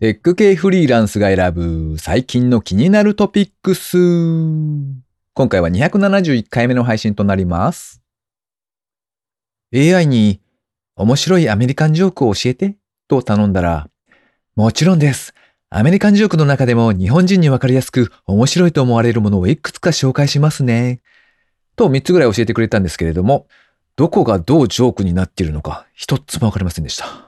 テック系フリーランスが選ぶ最近の気になるトピックス。今回は271回目の配信となります。AI に面白いアメリカンジョークを教えてと頼んだら、もちろんです。アメリカンジョークの中でも日本人にわかりやすく面白いと思われるものをいくつか紹介しますね。と3つぐらい教えてくれたんですけれども、どこがどうジョークになっているのか一つもわかりませんでした。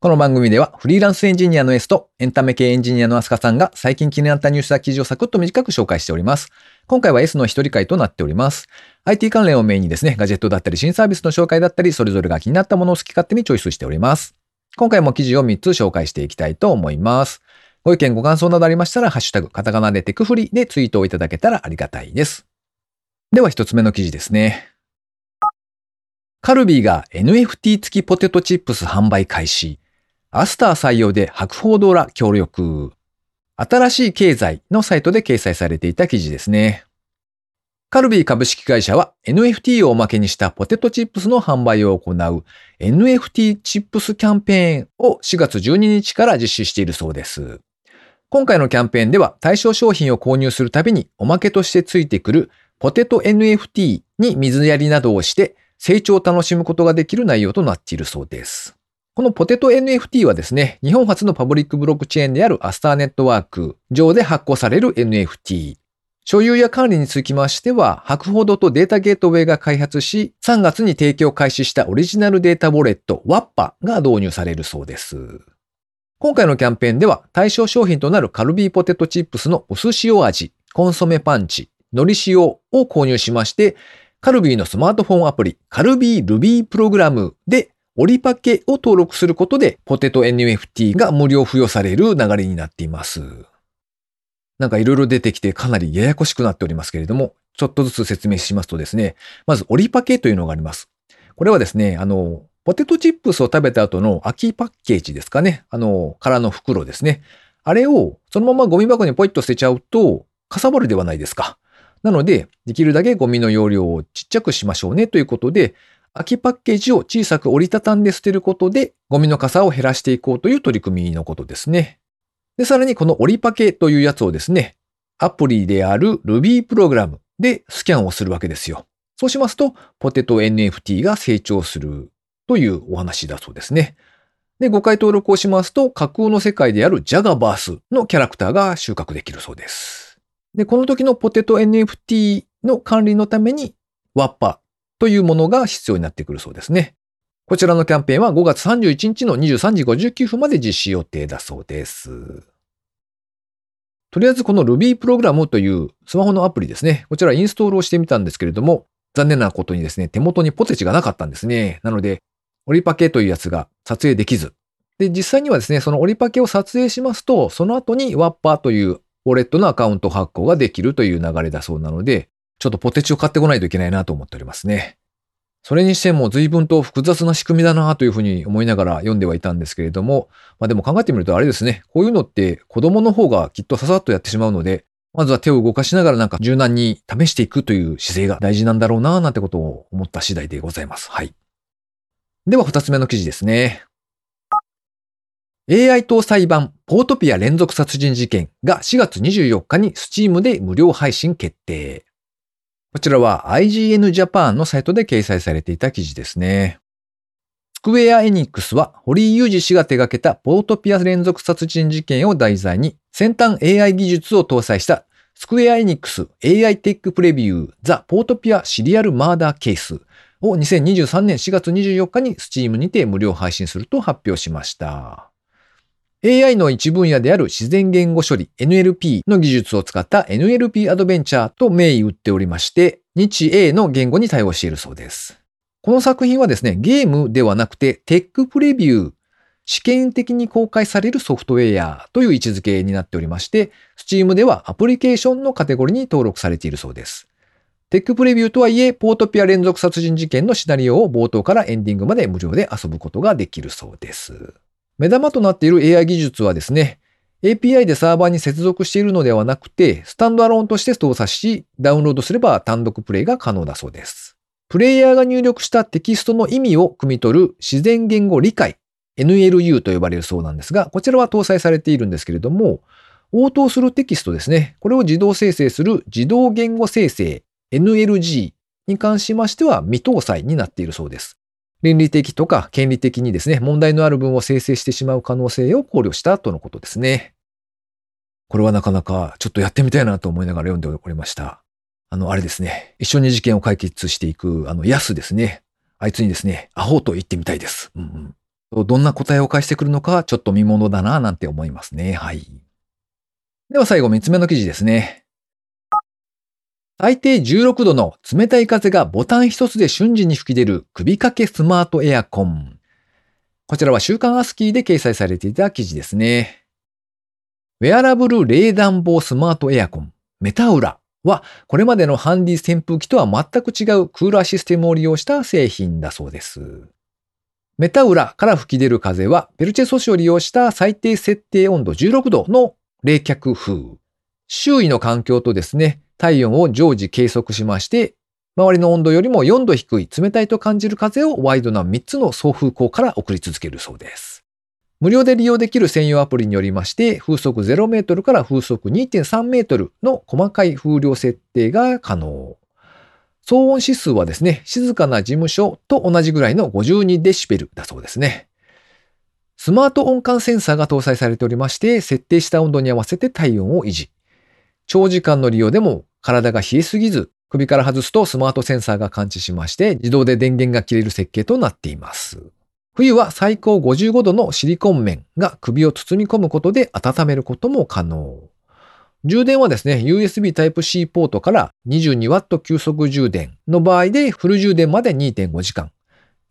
この番組ではフリーランスエンジニアの S とエンタメ系エンジニアのアスカさんが最近気になったニュースや記事をサクッと短く紹介しております。今回は S の一人会となっております。IT 関連をメインにですね、ガジェットだったり新サービスの紹介だったり、それぞれが気になったものを好き勝手にチョイスしております。今回も記事を3つ紹介していきたいと思います。ご意見ご感想などありましたら、ハッシュタグ、カタカナでテクフリでツイートをいただけたらありがたいです。では一つ目の記事ですね。カルビーが NFT 付きポテトチップス販売開始。アスター採用で博報堂ら協力。新しい経済のサイトで掲載されていた記事ですね。カルビー株式会社は NFT をおまけにしたポテトチップスの販売を行う NFT チップスキャンペーンを4月12日から実施しているそうです。今回のキャンペーンでは対象商品を購入するたびにおまけとしてついてくるポテト NFT に水やりなどをして成長を楽しむことができる内容となっているそうです。このポテト NFT はですね、日本初のパブリックブロックチェーンであるアスターネットワーク上で発行される NFT。所有や管理につきましては、博報堂とデータゲートウェイが開発し、3月に提供開始したオリジナルデータウォレット WAPPA が導入されるそうです。今回のキャンペーンでは、対象商品となるカルビーポテトチップスの薄塩味、コンソメパンチ、海苔塩を購入しまして、カルビーのスマートフォンアプリ、カルビールビープログラムでオリパケを登録することで、ポテト NFT が無料付与される流れになっています。なんかいろいろ出てきてかなりややこしくなっておりますけれども、ちょっとずつ説明しますとですね、まずオリパケというのがあります。これはですね、あの、ポテトチップスを食べた後の空きパッケージですかね。あの、空の袋ですね。あれをそのままゴミ箱にポイッと捨てちゃうと、かさばるではないですか。なので、できるだけゴミの容量をちっちゃくしましょうねということで、空きパッケージを小さく折りたたんで捨てることで、ゴミの傘を減らしていこうという取り組みのことですね。で、さらにこの折りパケというやつをですね、アプリである Ruby プログラムでスキャンをするわけですよ。そうしますと、ポテト NFT が成長するというお話だそうですね。で、5回登録をしますと、架空の世界であるジャガバースのキャラクターが収穫できるそうです。で、この時のポテト NFT の管理のために、ワッパというものが必要になってくるそうですね。こちらのキャンペーンは5月31日の23時59分まで実施予定だそうです。とりあえずこの Ruby プログラムというスマホのアプリですね。こちらインストールをしてみたんですけれども、残念なことにですね、手元にポテチがなかったんですね。なので、オリパケというやつが撮影できず。で、実際にはですね、そのオリパケを撮影しますと、その後にワッパーというウォレットのアカウント発行ができるという流れだそうなので、ちょっとポテチを買ってこないといけないなと思っておりますね。それにしても随分と複雑な仕組みだなというふうに思いながら読んではいたんですけれども、まあでも考えてみるとあれですね、こういうのって子供の方がきっとささっとやってしまうので、まずは手を動かしながらなんか柔軟に試していくという姿勢が大事なんだろうななんてことを思った次第でございます。はい。では二つ目の記事ですね。AI 搭載版ポートピア連続殺人事件が4月24日に Steam で無料配信決定。こちらは IGN Japan のサイトで掲載されていた記事ですね。スクウェア・エニックスは堀井雄二氏が手掛けたポートピア連続殺人事件を題材に先端 AI 技術を搭載したスクウェア・エニックス AI テックプレビューザ・ポートピアシリアル・マーダーケースを2023年4月24日に Steam にて無料配信すると発表しました。AI の一分野である自然言語処理 NLP の技術を使った NLP アドベンチャーと銘打っておりまして、日英の言語に対応しているそうです。この作品はですね、ゲームではなくてテックプレビュー、試験的に公開されるソフトウェアという位置づけになっておりまして、Steam ではアプリケーションのカテゴリーに登録されているそうです。テックプレビューとはいえ、ポートピア連続殺人事件のシナリオを冒頭からエンディングまで無料で遊ぶことができるそうです。目玉となっている AI 技術はですね、API でサーバーに接続しているのではなくて、スタンドアローンとして動作し、ダウンロードすれば単独プレイが可能だそうです。プレイヤーが入力したテキストの意味を汲み取る自然言語理解 NLU と呼ばれるそうなんですが、こちらは搭載されているんですけれども、応答するテキストですね。これを自動生成する自動言語生成 NLG に関しましては未搭載になっているそうです。倫理的とか権利的にですね、問題のある文を生成してしまう可能性を考慮したとのことですね。これはなかなかちょっとやってみたいなと思いながら読んでおりました。あの、あれですね。一緒に事件を解決していく、あの、ヤスですね。あいつにですね、アホと言ってみたいです。うんうん、どんな答えを返してくるのか、ちょっと見ものだな、なんて思いますね。はい。では最後、三つ目の記事ですね。最低16度の冷たい風がボタン一つで瞬時に吹き出る首掛けスマートエアコン。こちらは週刊アスキーで掲載されていた記事ですね。ウェアラブル冷暖房スマートエアコン、メタウラは、これまでのハンディ扇風機とは全く違うクーラーシステムを利用した製品だそうです。メタウラから吹き出る風は、ペルチェ素子を利用した最低設定温度16度の冷却風。周囲の環境とですね、体温を常時計測しまして、周りの温度よりも4度低い冷たいと感じる風をワイドな3つの送風口から送り続けるそうです。無料で利用できる専用アプリによりまして、風速0メートルから風速2.3メートルの細かい風量設定が可能。騒音指数はですね、静かな事務所と同じぐらいの52デシベルだそうですね。スマート音感センサーが搭載されておりまして、設定した温度に合わせて体温を維持。長時間の利用でも体が冷えすぎず、首から外すとスマートセンサーが感知しまして、自動で電源が切れる設計となっています。冬は最高55度のシリコン面が首を包み込むことで温めることも可能。充電はですね、USB Type-C ポートから 22W 急速充電の場合でフル充電まで2.5時間。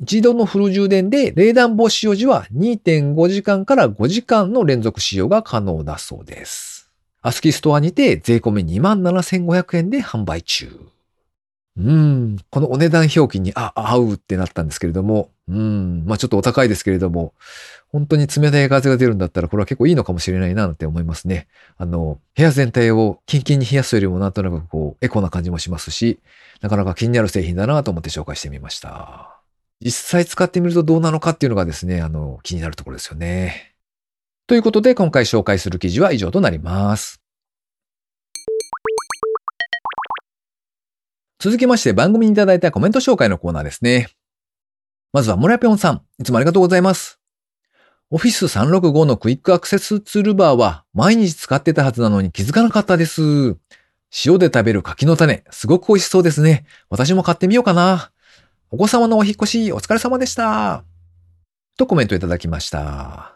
一度のフル充電で冷暖房使用時は2.5時間から5時間の連続使用が可能だそうです。アスキストアにて税込み27,500円で販売中。うん、このお値段表記に、あ、合うってなったんですけれども、うん、まあちょっとお高いですけれども、本当に冷たい風が出るんだったら、これは結構いいのかもしれないなって思いますね。あの、部屋全体をキンキンに冷やすよりもなんとなくこう、エコな感じもしますし、なかなか気になる製品だなと思って紹介してみました。実際使ってみるとどうなのかっていうのがですね、あの、気になるところですよね。ということで、今回紹介する記事は以上となります。続きまして番組にいただいたコメント紹介のコーナーですね。まずはモラピョンさん、いつもありがとうございます。オフィス365のクイックアクセスツールバーは毎日使ってたはずなのに気づかなかったです。塩で食べる柿の種、すごく美味しそうですね。私も買ってみようかな。お子様のお引越し、お疲れ様でした。とコメントいただきました。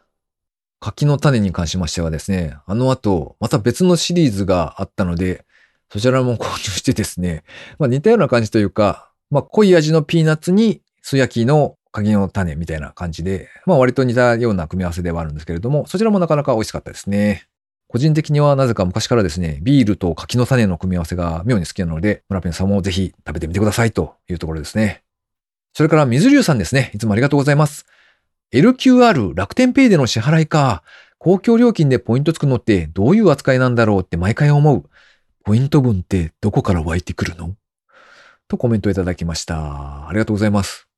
柿の種に関しましてはですね、あの後、また別のシリーズがあったので、そちらも購入してですね、まあ似たような感じというか、まあ濃い味のピーナッツに素焼きの鍵の種みたいな感じで、まあ割と似たような組み合わせではあるんですけれども、そちらもなかなか美味しかったですね。個人的にはなぜか昔からですね、ビールと柿の種の組み合わせが妙に好きなので、村ペンさんもぜひ食べてみてくださいというところですね。それから水流さんですね。いつもありがとうございます。LQR 楽天ペイでの支払いか。公共料金でポイントつくのってどういう扱いなんだろうって毎回思う。ポイント分ってどこから湧いてくるの？とコメントいただきました。ありがとうございます。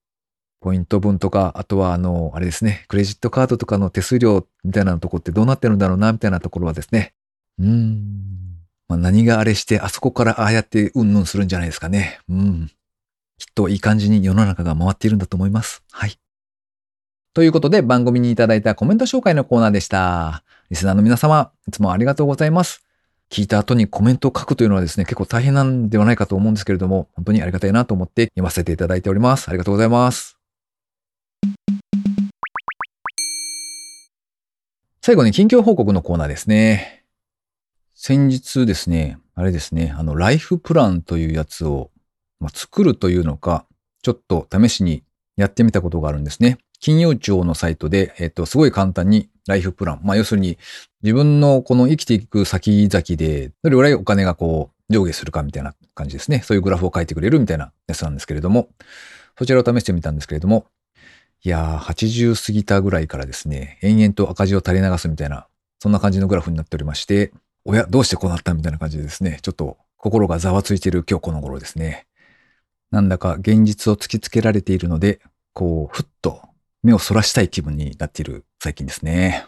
ポイント分とか、あとはあの、あれですね、クレジットカードとかの手数料みたいなとこってどうなってるんだろうな、みたいなところはですね。うーん。まあ、何があれして、あそこからああやってうんぬんするんじゃないですかね。うん。きっといい感じに世の中が回っているんだと思います。はい。ということで番組にいただいたコメント紹介のコーナーでした。リスナーの皆様、いつもありがとうございます。聞いた後にコメントを書くというのはですね、結構大変なんではないかと思うんですけれども、本当にありがたいなと思って読ませていただいております。ありがとうございます。最後に近況報告のコーナーですね。先日ですね、あれですね、あの、ライフプランというやつを、まあ、作るというのか、ちょっと試しにやってみたことがあるんですね。金融庁のサイトで、えっと、すごい簡単にライフプラン。まあ、要するに、自分のこの生きていく先々で、どれぐらいお金がこう、上下するかみたいな感じですね。そういうグラフを書いてくれるみたいなやつなんですけれども、そちらを試してみたんですけれども、いやー、80過ぎたぐらいからですね、延々と赤字を垂れ流すみたいな、そんな感じのグラフになっておりまして、おや、どうしてこうなったみたいな感じでですね、ちょっと心がざわついている今日この頃ですね。なんだか現実を突きつけられているので、こう、ふっと目をそらしたい気分になっている最近ですね。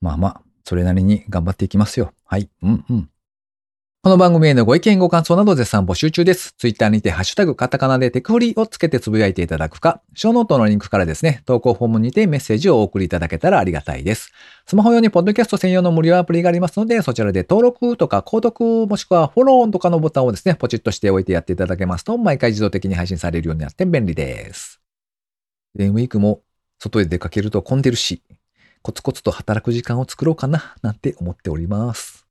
まあまあ、それなりに頑張っていきますよ。はい。うんうん。この番組へのご意見ご感想など絶賛募集中です。ツイッターにてハッシュタグカタカナでテクフリをつけてつぶやいていただくか、ショーノートのリンクからですね、投稿フォームにてメッセージをお送りいただけたらありがたいです。スマホ用にポッドキャスト専用の無料アプリがありますので、そちらで登録とか購読もしくはフォローとかのボタンをですね、ポチッとしておいてやっていただけますと、毎回自動的に配信されるようになって便利です。デンウィークも外へ出かけると混んでるし、コツコツと働く時間を作ろうかな、なんて思っております。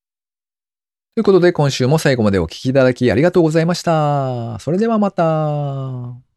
ということで今週も最後までお聴きいただきありがとうございました。それではまた。